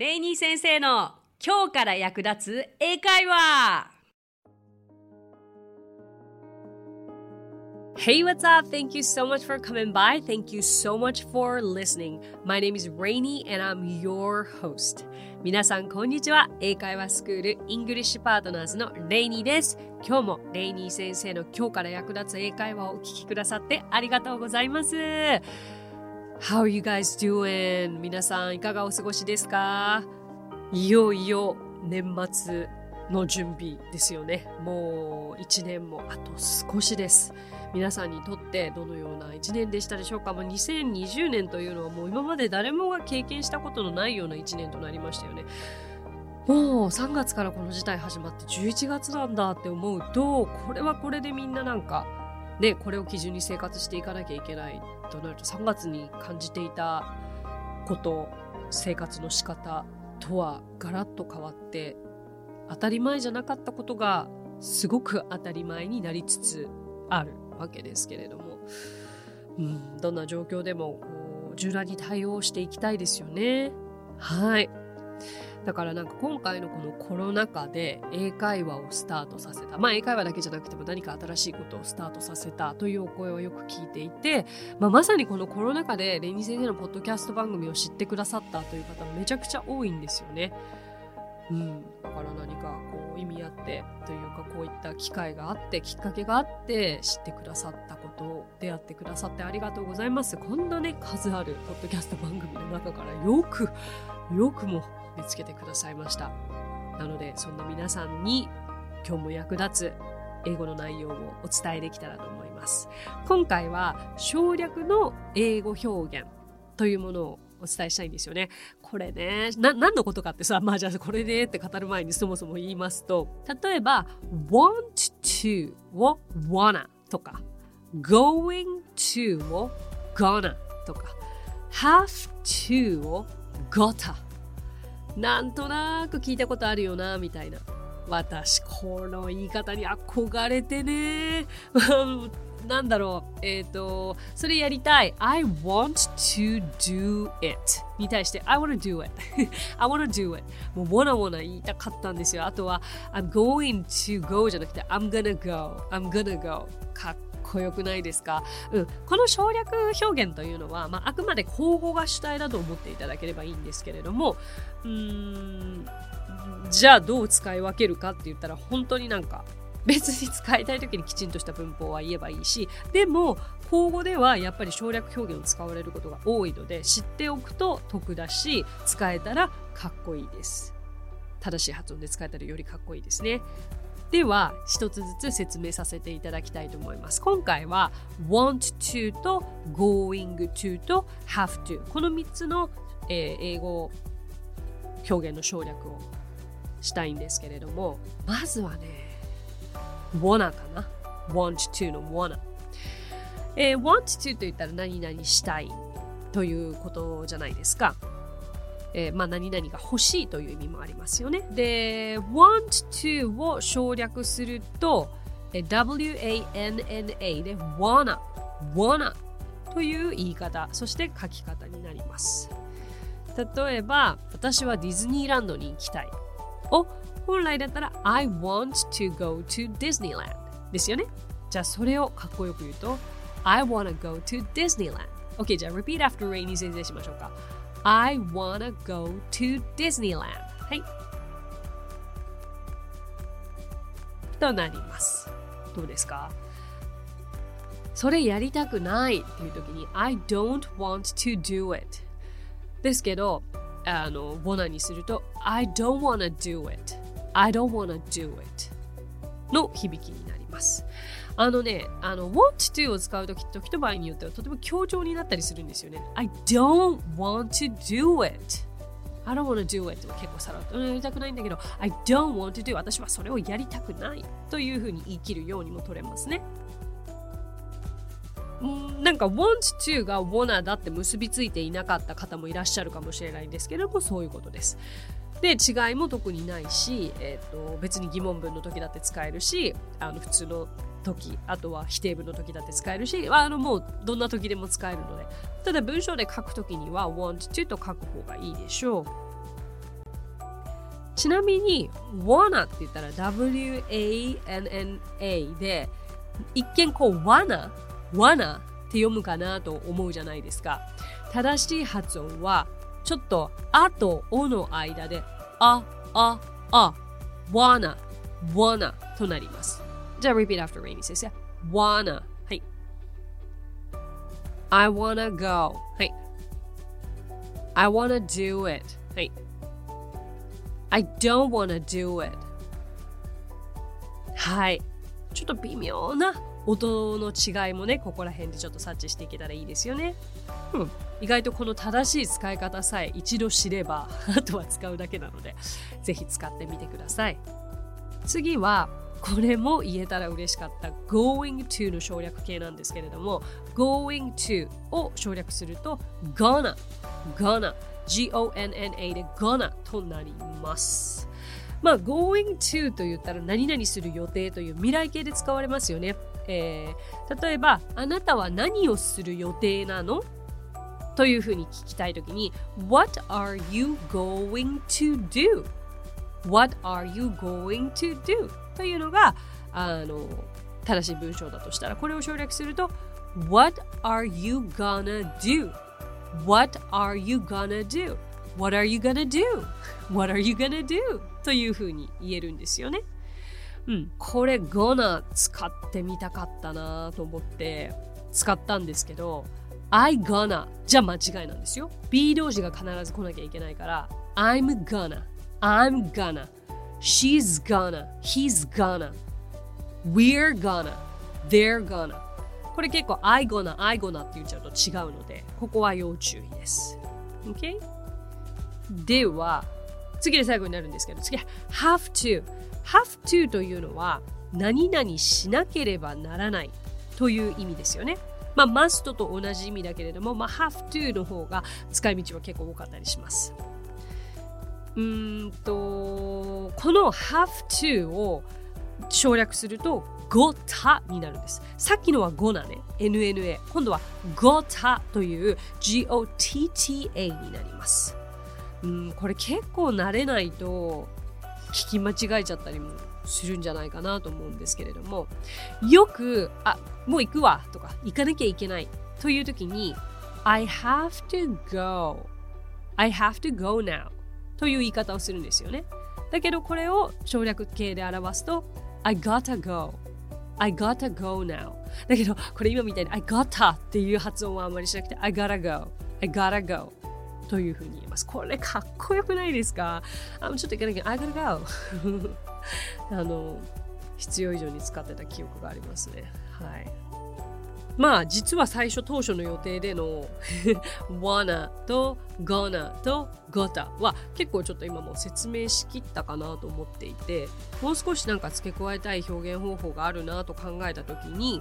レイニー先生の今日から役立つ英会話 Hey, what's up? Thank you so much for coming by. Thank you so much for listening. My name is Rainy and I'm your host. 皆さん、こんにちは。英会話スクール English Partners のレイニーです。今日もレイニー先生の今日から役立つ英会話をお聞きくださってありがとうございます。How you guys doing? 皆さん、いかがお過ごしですか？いよいよ年末の準備ですよね。もう1年もあと少しです。皆さんにとってどのような1年でしたでしょうか？もう2020年というのはもう今まで誰もが経験したことのないような1年となりましたよね。もう3月からこの事態始まって11月なんだって思うとこれはこれでみんななんかねこれを基準に生活していかなきゃいけないとなると3月に感じていたこと生活の仕方とはガラッと変わって当たり前じゃなかったことがすごく当たり前になりつつあるわけですけれども、うん、どんな状況でもこう柔軟に対応していきたいですよね。はい。だからなんか今回のこのコロナ禍で英会話をスタートさせた。まあ英会話だけじゃなくても何か新しいことをスタートさせたというお声をよく聞いていて、まあ、まさにこのコロナ禍でレニー先生のポッドキャスト番組を知ってくださったという方めちゃくちゃ多いんですよね。うん、だから何かこう意味あってというかこういった機会があってきっかけがあって知ってくださったことを出会ってくださってありがとうございますこんなね数あるポッドキャスト番組の中からよくよくも見つけてくださいましたなのでそんな皆さんに今日も役立つ英語の内容をお伝えできたらと思います今回は省略の英語表現というものをお伝えしたいんですよね。これね、何のことかってさ、まあじゃあこれねって語る前にそもそも言いますと、例えば、want to を wanna とか、going to を gonna とか、have to を gotta なんとなく聞いたことあるよな、みたいな。私、この言い方に憧れてね。なんだろう、えっ、ー、と、それやりたい。I want to do it に対して I wanna do it I wanna do it もう wanna wanna 言いたかったんですよ。あとは I'm going to go じゃなくて I'm gonna go I'm gonna go かっこよくないですか、うん、この省略表現というのは、まあ、あくまで口語が主体だと思っていただければいいんですけれどもうーんじゃあどう使い分けるかって言ったら本当になんか別に使いたい時にきちんとした文法は言えばいいしでも口語ではやっぱり省略表現を使われることが多いので知っておくと得だし使えたらかっこいいです。正しい発音で使えたらよりかっこいいですね。では一つずつ説明させていただきたいと思います。今回は want to と going to と have to この3つの、えー、英語表現の省略をしたいんですけれどもまずはね wanna かな。want to の wanna、えー、want to と言ったら何々したいということじゃないですか。えー、まあ何々が欲しいという意味もありますよね。で、want to を省略すると、w-a-n-n-a で wanna, wanna という言い方、そして書き方になります。例えば、私はディズニーランドに行きたい。を本来だったら I want to go to Disneyland ですよね。じゃあそれをかっこよく言うと I wanna go to Disneyland。OK、じゃあ repeat after Rainy 先生しましょうか。I wanna go to Disneyland。はい。となります。どうですかそれやりたくないっていう時に I don't want to do it ですけどあの、ボナにすると I don't wanna do it I don't wanna do it の響きになります。あのね、あの、want to を使うとき、時と場合によってはとても強調になったりするんですよね。I don't want to do it. I don't wanna do it 結構さらっとやりたくないんだけど I don't want to do 私はそれをやりたくないというふうに言い切るようにも取れますね。なんか want to が wanna だって結びついていなかった方もいらっしゃるかもしれないんですけれどもそういうことです。で違いも特にないし、えーと、別に疑問文の時だって使えるしあの普通の時あとは否定文の時だって使えるしあのもうどんな時でも使えるので。ただ文章で書く時には want to と書く方がいいでしょう。ちなみに wanna って言ったら W-A-N-N-A で一見こう wanna wanna って読むかなと思うじゃないですか。正しい発音はちょっとあとおの間であああ wanna wanna となりますじゃあ repeat after Rainy 先生 wanna はい I wanna go はい I wanna do it はい I don't wanna do it はいちょっと微妙な音の違いもねここら辺でちょっと察知していけたらいいですよね、うん、意外とこの正しい使い方さえ一度知れば あとは使うだけなのでぜひ使ってみてください。次はこれも言えたら嬉しかった going to の省略形なんですけれども going to を省略すると gonna gonna G-O-N-N-A で gonna となります。まあ going to と言ったら何々する予定という未来形で使われますよね、えー、例えばあなたは何をする予定なの？というふうに聞きたいときに What are you going to do? What are you going to do? というのがあの正しい文章だとしたらこれを省略すると What are you gonna do? What are you gonna do? What are you gonna do? What are you gonna do? というふうに言えるんですよね。うん、これ gonna 使ってみたかったなと思って使ったんですけど I gonna じゃ間違いなんですよ。B 同士が必ず来なきゃいけないから I'm gonna I'm gonna She's gonna He's gonna We're gonna They're gonna これ結構 I gonna I gonna って言っちゃうと違うのでここは要注意です。OK? では次で最後になるんですけど次は have to have to というのは何々しなければならないという意味ですよね。まあ、must と同じ意味だけれども、まあ、have to の方が使い道は結構多かったりします。うんと、この have to を省略すると gota になるんです。さっきのは gona ね。NNA。今度は gota という GOTTA になります。うん、これ結構慣れないと聞き間違えちゃったりもするんじゃないかなと思うんですけれどもよく「あもう行くわ」とか「行かなきゃいけない」という時に「I have to go」「I have to go now」という言い方をするんですよね。だけどこれを省略形で表すと「I gotta go」I gotta go now. だけどこれ今みたいに I gotta っていう発音はあんまりしなくて I gotta go. I gotta go. というふうに言います。これかっこよくないですか？あちょっといけないけど、I gotta go あの、必要以上に使ってた記憶がありますね。はい。まあ実は最初当初の予定での wanna と gonna と gotta は結構ちょっと今も説明しきったかなと思っていてもう少しなんか付け加えたい表現方法があるなと考えた時に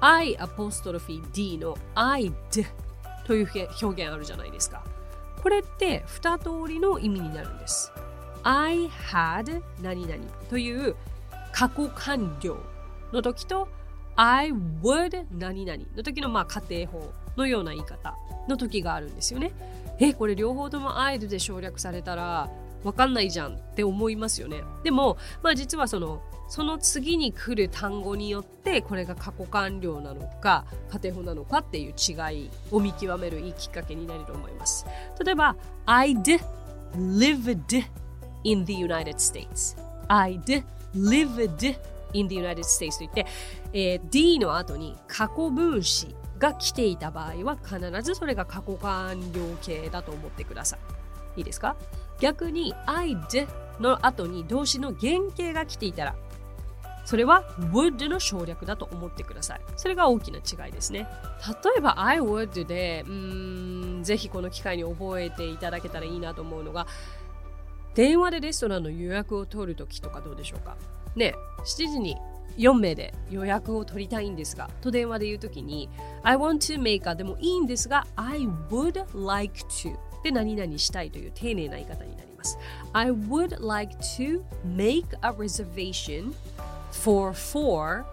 I apostrophe D の I'd という表現あるじゃないですかこれって2通りの意味になるんです。I had 何々という過去完了の時と I would 何々の時のまあ仮定法のような言い方の時があるんですよね。え、これ両方とも I'd で省略されたらわかんないじゃんって思いますよね。でも、まあ実はそのその次に来る単語によってこれが過去完了なのか家庭法なのかっていう違いを見極めるいいきっかけになると思います。例えば I'd lived in the United States I'd lived in the United States といって、えー、D の後に過去分詞が来ていた場合は必ずそれが過去完了形だと思ってください。いいですか？逆に I'd の後に動詞の原型が来ていたらそれは would の省略だと思ってください。それが大きな違いですね。例えば I would で、うーん、ぜひこの機会に覚えていただけたらいいなと思うのが、電話でレストランの予約を取るときとかどうでしょうか。ね、7時に4名で予約を取りたいんですが、と電話で言うときに、I want to make a でもいいんですが、I would like to で何々したいという丁寧な言い方になります。I would like to make a reservation for four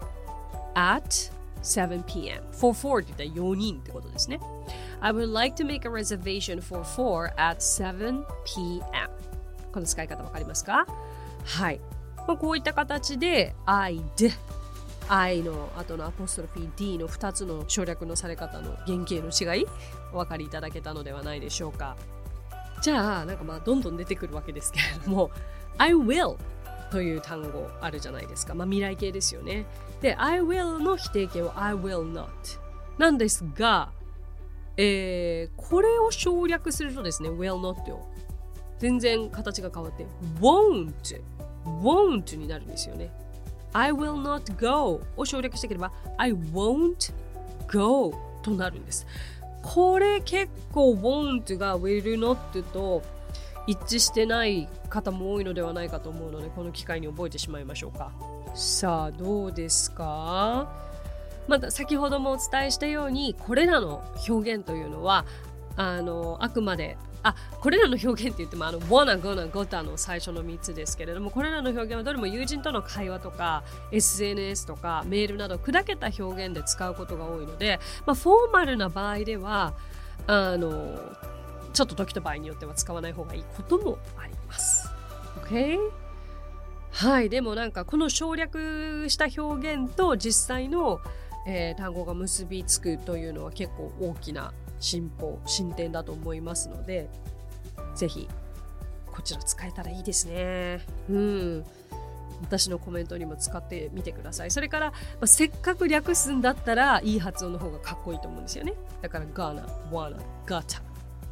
at 7 p.m. for four って言ったら4人ってことですね。I would like to make a reservation for four at 7 p.m. この使い方わかりますかはい。まあ、こういった形で I d I の後のアポストロフィー D の2つの省略のされ方の原型の違いお分かりいただけたのではないでしょうか。じゃあ、なんかまあどんどん出てくるわけですけれども I will という単語あるじゃないですか。まあ未来形ですよね。で、I will の否定形は I will not なんですが、えー、これを省略するとですね、will not を全然形が変わって won't won't になるんですよね。I will not go を省略していければ I won't go となるんです。これ結構 won't が will not と一致してない方も多いのではないかと思うのでこの機会に覚えてしまいましょうか。さあどうですか？また先ほどもお伝えしたようにこれらの表現というのはあのあくまであこれらの表現って言ってもあの wanna gonna gota の最初の3つですけれどもこれらの表現はどれも友人との会話とか SNS とかメールなど砕けた表現で使うことが多いので、まあ、フォーマルな場合ではあのちょっと時と場合によっては使わない方がいいこともあります。OK? はいでもなんかこの省略した表現と実際の、えー、単語が結びつくというのは結構大きな進歩進展だと思いますのでぜひこちら使えたらいいですねうん私のコメントにも使ってみてくださいそれから、まあ、せっかく略すんだったらいい発音の方がかっこいいと思うんですよねだから Gonna, Wanna, Gotta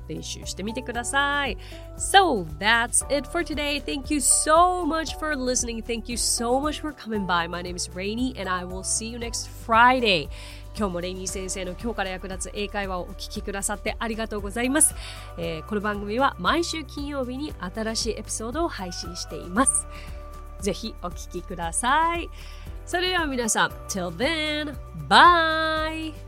練習してみてください。So that's it for today. Thank you so much for listening. Thank you so much for coming by. My name is Rainy and I will see you next Friday. 今日もレイニー先生の今日から役立つ英会話をお聞きくださってありがとうございます、えー、この番組は毎週金曜日に新しいエピソードを配信しています。ぜひお聞きください。それでは皆さん Till then, bye!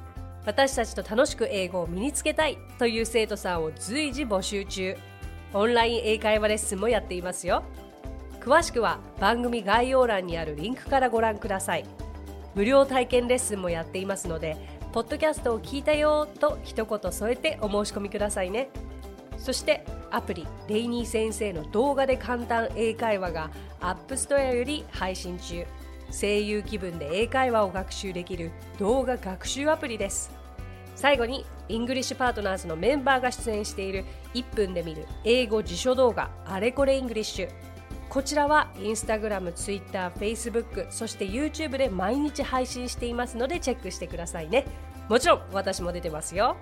私たちと楽しく英語を身につけたいという生徒さんを随時募集中。オンライン英会話レッスンもやっていますよ。詳しくは番組概要欄にあるリンクからご覧ください。無料体験レッスンもやっていますのでポッドキャストを聞いたよと一言添えてお申し込みくださいね。そしてアプリレイニー先生の動画で簡単英会話が App Store より配信中。声優気分で英会話を学習できる動画学習アプリです。最後に English Partners のメンバーが出演している1分で見る英語辞書動画あれこれ English こちらはインスタグラム、ツイッター、フェイスブックそして YouTube で毎日配信していますのでチェックしてくださいね。もちろん私も出てますよ。